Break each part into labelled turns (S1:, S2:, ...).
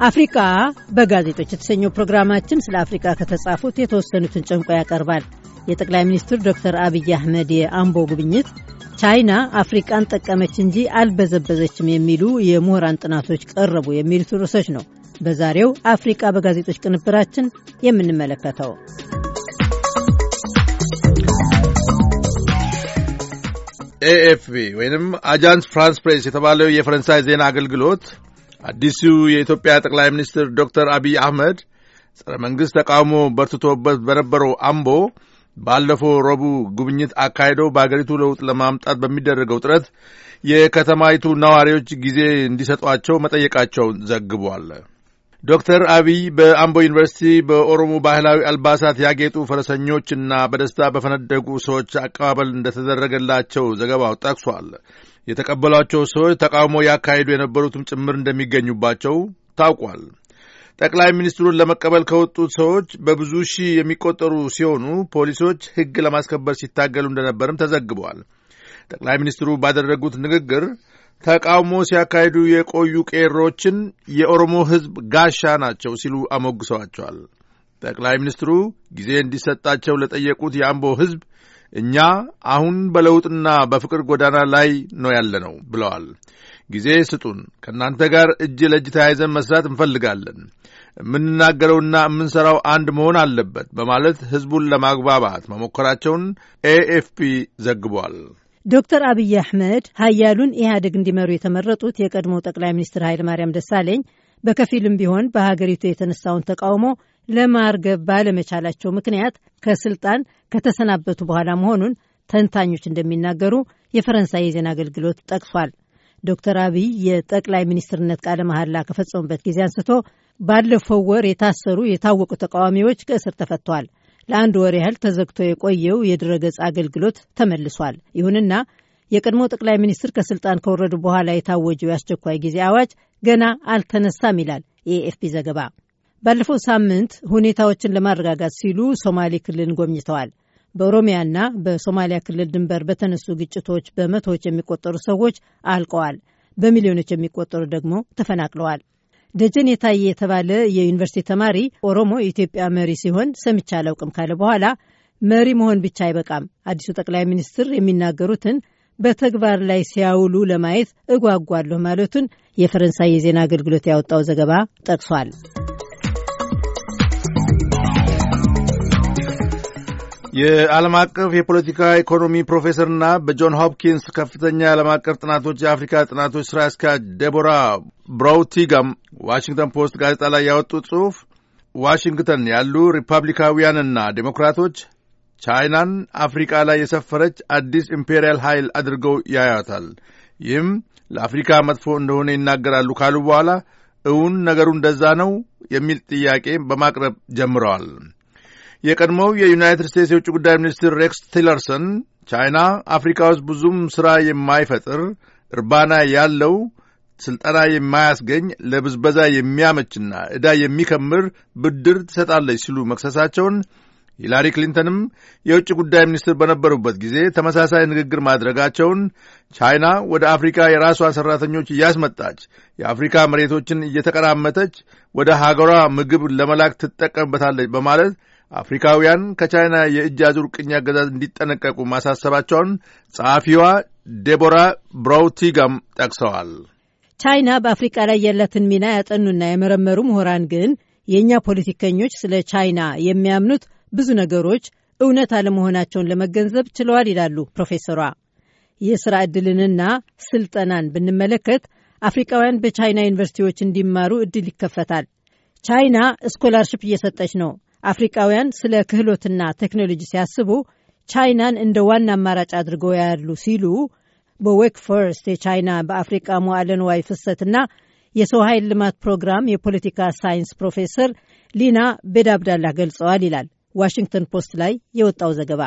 S1: አፍሪቃ በጋዜጦች የተሰኘው ፕሮግራማችን ስለ አፍሪቃ ከተጻፉት የተወሰኑትን ጨምቆ ያቀርባል። የጠቅላይ ሚኒስትር ዶክተር አብይ አህመድ የአምቦ ጉብኝት፣ ቻይና አፍሪቃን ጠቀመች እንጂ አልበዘበዘችም የሚሉ የምሁራን ጥናቶች ቀረቡ የሚሉት ርዕሶች ነው በዛሬው አፍሪቃ በጋዜጦች ቅንብራችን የምንመለከተው።
S2: ኤኤፍፒ ወይም አጃንስ ፍራንስ ፕሬስ የተባለው የፈረንሳይ ዜና አገልግሎት አዲሱ የኢትዮጵያ ጠቅላይ ሚኒስትር ዶክተር አብይ አህመድ ጸረ መንግሥት ተቃውሞ በርትቶበት በነበረው አምቦ ባለፈው ረቡዕ ጉብኝት አካሂደው በአገሪቱ ለውጥ ለማምጣት በሚደረገው ጥረት የከተማይቱ ነዋሪዎች ጊዜ እንዲሰጧቸው መጠየቃቸውን ዘግቧል። ዶክተር አብይ በአምቦ ዩኒቨርሲቲ በኦሮሞ ባህላዊ አልባሳት ያጌጡ ፈረሰኞችና በደስታ በፈነደቁ ሰዎች አቀባበል እንደተደረገላቸው ዘገባው ጠቅሷል። የተቀበሏቸው ሰዎች ተቃውሞ ያካሂዱ የነበሩትም ጭምር እንደሚገኙባቸው ታውቋል። ጠቅላይ ሚኒስትሩን ለመቀበል ከወጡት ሰዎች በብዙ ሺህ የሚቆጠሩ ሲሆኑ ፖሊሶች ሕግ ለማስከበር ሲታገሉ እንደነበርም ተዘግበዋል። ጠቅላይ ሚኒስትሩ ባደረጉት ንግግር ተቃውሞ ሲያካሂዱ የቆዩ ቄሮችን የኦሮሞ ሕዝብ ጋሻ ናቸው ሲሉ አሞግሰዋቸዋል። ጠቅላይ ሚኒስትሩ ጊዜ እንዲሰጣቸው ለጠየቁት የአምቦ ሕዝብ እኛ አሁን በለውጥና በፍቅር ጎዳና ላይ ነው ያለነው ብለዋል። ጊዜ ስጡን፣ ከእናንተ ጋር እጅ ለእጅ ተያይዘን መስራት እንፈልጋለን። የምንናገረውና የምንሠራው አንድ መሆን አለበት በማለት ሕዝቡን ለማግባባት መሞከራቸውን ኤኤፍፒ ዘግቧል።
S1: ዶክተር አብይ አሕመድ ሀያሉን ኢህአዴግ እንዲመሩ የተመረጡት የቀድሞው ጠቅላይ ሚኒስትር ኃይለ ማርያም ደሳለኝ በከፊልም ቢሆን በሀገሪቱ የተነሳውን ተቃውሞ ለማርገብ ባለመቻላቸው ምክንያት ከስልጣን ከተሰናበቱ በኋላ መሆኑን ተንታኞች እንደሚናገሩ የፈረንሳይ የዜና አገልግሎት ጠቅሷል። ዶክተር አብይ የጠቅላይ ሚኒስትርነት ቃለ መሐላ ከፈጸሙበት ጊዜ አንስቶ ባለፈው ወር የታሰሩ የታወቁ ተቃዋሚዎች ከእስር ተፈተዋል። ለአንድ ወር ያህል ተዘግቶ የቆየው የድረገጽ አገልግሎት ተመልሷል። ይሁንና የቀድሞ ጠቅላይ ሚኒስትር ከስልጣን ከወረዱ በኋላ የታወጀው የአስቸኳይ ጊዜ አዋጅ ገና አልተነሳም ይላል የኤኤፍፒ ዘገባ። ባለፈው ሳምንት ሁኔታዎችን ለማረጋጋት ሲሉ ሶማሌ ክልልን ጎብኝተዋል። በኦሮሚያና በሶማሊያ ክልል ድንበር በተነሱ ግጭቶች በመቶዎች የሚቆጠሩ ሰዎች አልቀዋል፣ በሚሊዮኖች የሚቆጠሩ ደግሞ ተፈናቅለዋል። ደጀን የታየ የተባለ የዩኒቨርሲቲ ተማሪ ኦሮሞ የኢትዮጵያ መሪ ሲሆን ሰምቼ አላውቅም ካለ በኋላ መሪ መሆን ብቻ አይበቃም፣ አዲሱ ጠቅላይ ሚኒስትር የሚናገሩትን በተግባር ላይ ሲያውሉ ለማየት እጓጓለሁ ማለቱን የፈረንሳይ የዜና አገልግሎት ያወጣው ዘገባ ጠቅሷል።
S2: የዓለም አቀፍ የፖለቲካ ኢኮኖሚ ፕሮፌሰርና በጆን ሆፕኪንስ ከፍተኛ የዓለም አቀፍ ጥናቶች የአፍሪካ ጥናቶች ሥራ አስኪያጅ ዴቦራ ብራውቲጋም ዋሽንግተን ፖስት ጋዜጣ ላይ ያወጡት ጽሑፍ ዋሽንግተን ያሉ ሪፐብሊካውያንና ዴሞክራቶች ቻይናን አፍሪቃ ላይ የሰፈረች አዲስ ኢምፔሪያል ኃይል አድርገው ያያታል። ይህም ለአፍሪካ መጥፎ እንደሆነ ይናገራሉ ካሉ በኋላ እውን ነገሩ እንደዛ ነው የሚል ጥያቄ በማቅረብ ጀምረዋል። የቀድሞው የዩናይትድ ስቴትስ የውጭ ጉዳይ ሚኒስትር ሬክስ ቲለርሰን ቻይና አፍሪካ ውስጥ ብዙም ሥራ የማይፈጥር እርባና ያለው ስልጠና የማያስገኝ ለብዝበዛ የሚያመችና ዕዳ የሚከምር ብድር ትሰጣለች ሲሉ መክሰሳቸውን ሂላሪ ክሊንተንም የውጭ ጉዳይ ሚኒስትር በነበሩበት ጊዜ ተመሳሳይ ንግግር ማድረጋቸውን ቻይና ወደ አፍሪካ የራሷን ሠራተኞች እያስመጣች የአፍሪካ መሬቶችን እየተቀራመተች ወደ ሀገሯ ምግብ ለመላክ ትጠቀምበታለች በማለት አፍሪካውያን ከቻይና የእጅ አዙር ቅኝ አገዛዝ እንዲጠነቀቁ ማሳሰባቸውን ጸሐፊዋ ዴቦራ ብራውቲጋም ጠቅሰዋል።
S1: ቻይና በአፍሪቃ ላይ ያላትን ሚና ያጠኑና የመረመሩ ምሁራን ግን የእኛ ፖለቲከኞች ስለ ቻይና የሚያምኑት ብዙ ነገሮች እውነት አለመሆናቸውን ለመገንዘብ ችለዋል ይላሉ ፕሮፌሰሯ። የሥራ ዕድልንና ስልጠናን ብንመለከት አፍሪቃውያን በቻይና ዩኒቨርሲቲዎች እንዲማሩ ዕድል ይከፈታል። ቻይና ስኮላርሽፕ እየሰጠች ነው። አፍሪቃውያን ስለ ክህሎትና ቴክኖሎጂ ሲያስቡ ቻይናን እንደ ዋና አማራጭ አድርገው ያሉ ሲሉ በዌክ ፎረስት የቻይና በአፍሪቃ መዋዕለ ንዋይ ፍሰትና የሰው ኃይል ልማት ፕሮግራም የፖለቲካ ሳይንስ ፕሮፌሰር ሊና ቤዳብዳላህ ገልጸዋል ይላል ዋሽንግተን ፖስት ላይ የወጣው ዘገባ።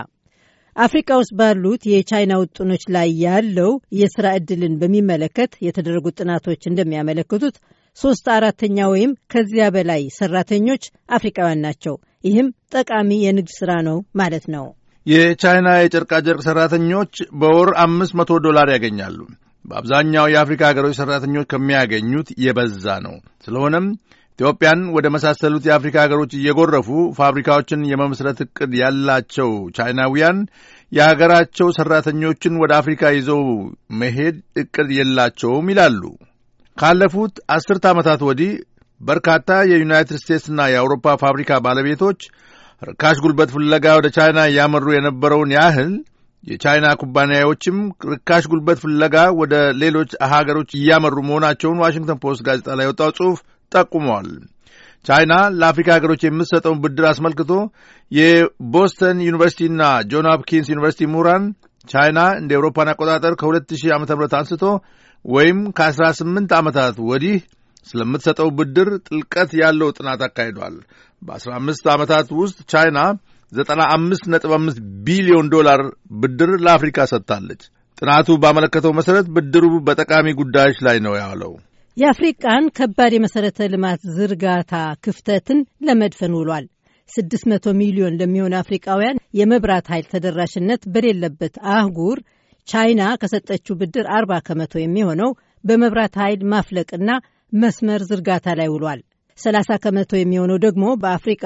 S1: አፍሪቃ ውስጥ ባሉት የቻይና ውጥኖች ላይ ያለው የሥራ ዕድልን በሚመለከት የተደረጉት ጥናቶች እንደሚያመለክቱት ሶስት አራተኛ ወይም ከዚያ በላይ ሰራተኞች አፍሪካውያን ናቸው። ይህም ጠቃሚ የንግድ ሥራ ነው ማለት ነው።
S2: የቻይና የጨርቃጨርቅ ሠራተኞች በወር አምስት መቶ ዶላር ያገኛሉ። በአብዛኛው የአፍሪካ ሀገሮች ሠራተኞች ከሚያገኙት የበዛ ነው። ስለሆነም ኢትዮጵያን ወደ መሳሰሉት የአፍሪካ ሀገሮች እየጎረፉ ፋብሪካዎችን የመመስረት ዕቅድ ያላቸው ቻይናውያን የሀገራቸው ሠራተኞችን ወደ አፍሪካ ይዘው መሄድ ዕቅድ የላቸውም ይላሉ። ካለፉት አስርተ ዓመታት ወዲህ በርካታ የዩናይትድ ስቴትስና የአውሮፓ ፋብሪካ ባለቤቶች ርካሽ ጉልበት ፍለጋ ወደ ቻይና እያመሩ የነበረውን ያህል የቻይና ኩባንያዎችም ርካሽ ጉልበት ፍለጋ ወደ ሌሎች ሀገሮች እያመሩ መሆናቸውን ዋሽንግተን ፖስት ጋዜጣ ላይ የወጣው ጽሑፍ ጠቁመዋል። ቻይና ለአፍሪካ ሀገሮች የምትሰጠውን ብድር አስመልክቶ የቦስተን ዩኒቨርሲቲና ጆን ሆፕኪንስ ዩኒቨርሲቲ ምሁራን ቻይና እንደ ኤውሮፓን አቆጣጠር ከ2000 ዓ ም አንስቶ ወይም ከ18 ዓመታት ወዲህ ስለምትሰጠው ብድር ጥልቀት ያለው ጥናት አካሂዷል። በ15 ዓመታት ውስጥ ቻይና 95.5 ቢሊዮን ዶላር ብድር ለአፍሪካ ሰጥታለች። ጥናቱ ባመለከተው መሠረት ብድሩ በጠቃሚ ጉዳዮች ላይ ነው ያለው።
S1: የአፍሪቃን ከባድ የመሠረተ ልማት ዝርጋታ ክፍተትን ለመድፈን ውሏል። 600 ሚሊዮን ለሚሆኑ አፍሪቃውያን የመብራት ኃይል ተደራሽነት በሌለበት አህጉር ቻይና ከሰጠችው ብድር 40 ከመቶ የሚሆነው በመብራት ኃይል ማፍለቅና መስመር ዝርጋታ ላይ ውሏል። 30 ከመቶ የሚሆነው ደግሞ በአፍሪቃ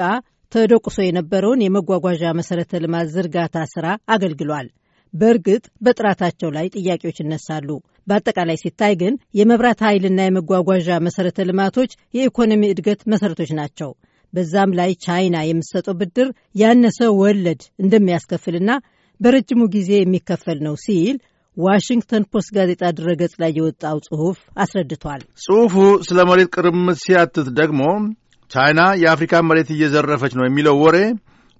S1: ተደቁሶ የነበረውን የመጓጓዣ መሠረተ ልማት ዝርጋታ ሥራ አገልግሏል። በእርግጥ በጥራታቸው ላይ ጥያቄዎች ይነሳሉ። በአጠቃላይ ሲታይ ግን የመብራት ኃይልና የመጓጓዣ መሠረተ ልማቶች የኢኮኖሚ እድገት መሠረቶች ናቸው። በዛም ላይ ቻይና የምትሰጠው ብድር ያነሰ ወለድ እንደሚያስከፍልና በረጅሙ ጊዜ የሚከፈል ነው ሲል ዋሽንግተን ፖስት ጋዜጣ ድረገጽ ላይ የወጣው ጽሑፍ አስረድቷል።
S2: ጽሑፉ ስለ መሬት ቅርምት ሲያትት ደግሞ ቻይና የአፍሪካን መሬት እየዘረፈች ነው የሚለው ወሬ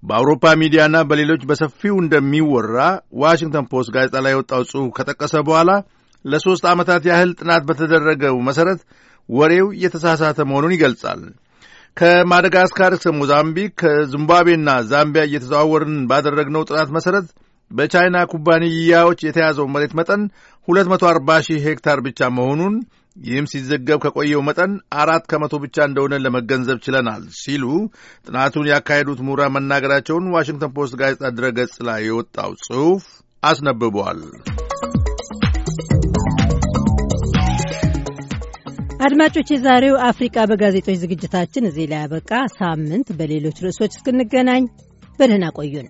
S2: በአውሮፓ ሚዲያና በሌሎች በሰፊው እንደሚወራ ዋሽንግተን ፖስት ጋዜጣ ላይ የወጣው ጽሑፍ ከጠቀሰ በኋላ ለሦስት ዓመታት ያህል ጥናት በተደረገው መሠረት ወሬው የተሳሳተ መሆኑን ይገልጻል። ከማደጋስካር እስከ ሞዛምቢክ ከዚምባብዌና ዛምቢያ እየተዘዋወርን ባደረግነው ጥናት መሠረት በቻይና ኩባንያዎች የተያዘው መሬት መጠን 240 ሺህ ሄክታር ብቻ መሆኑን ይህም ሲዘገብ ከቆየው መጠን አራት ከመቶ ብቻ እንደሆነ ለመገንዘብ ችለናል ሲሉ ጥናቱን ያካሄዱት ምሁራን መናገራቸውን ዋሽንግተን ፖስት ጋዜጣ ድረገጽ ላይ የወጣው ጽሑፍ አስነብቧል።
S1: አድማጮች፣ የዛሬው አፍሪቃ በጋዜጦች ዝግጅታችን እዚህ ላይ ያበቃ። ሳምንት በሌሎች ርዕሶች እስክንገናኝ በደህና ቆዩን።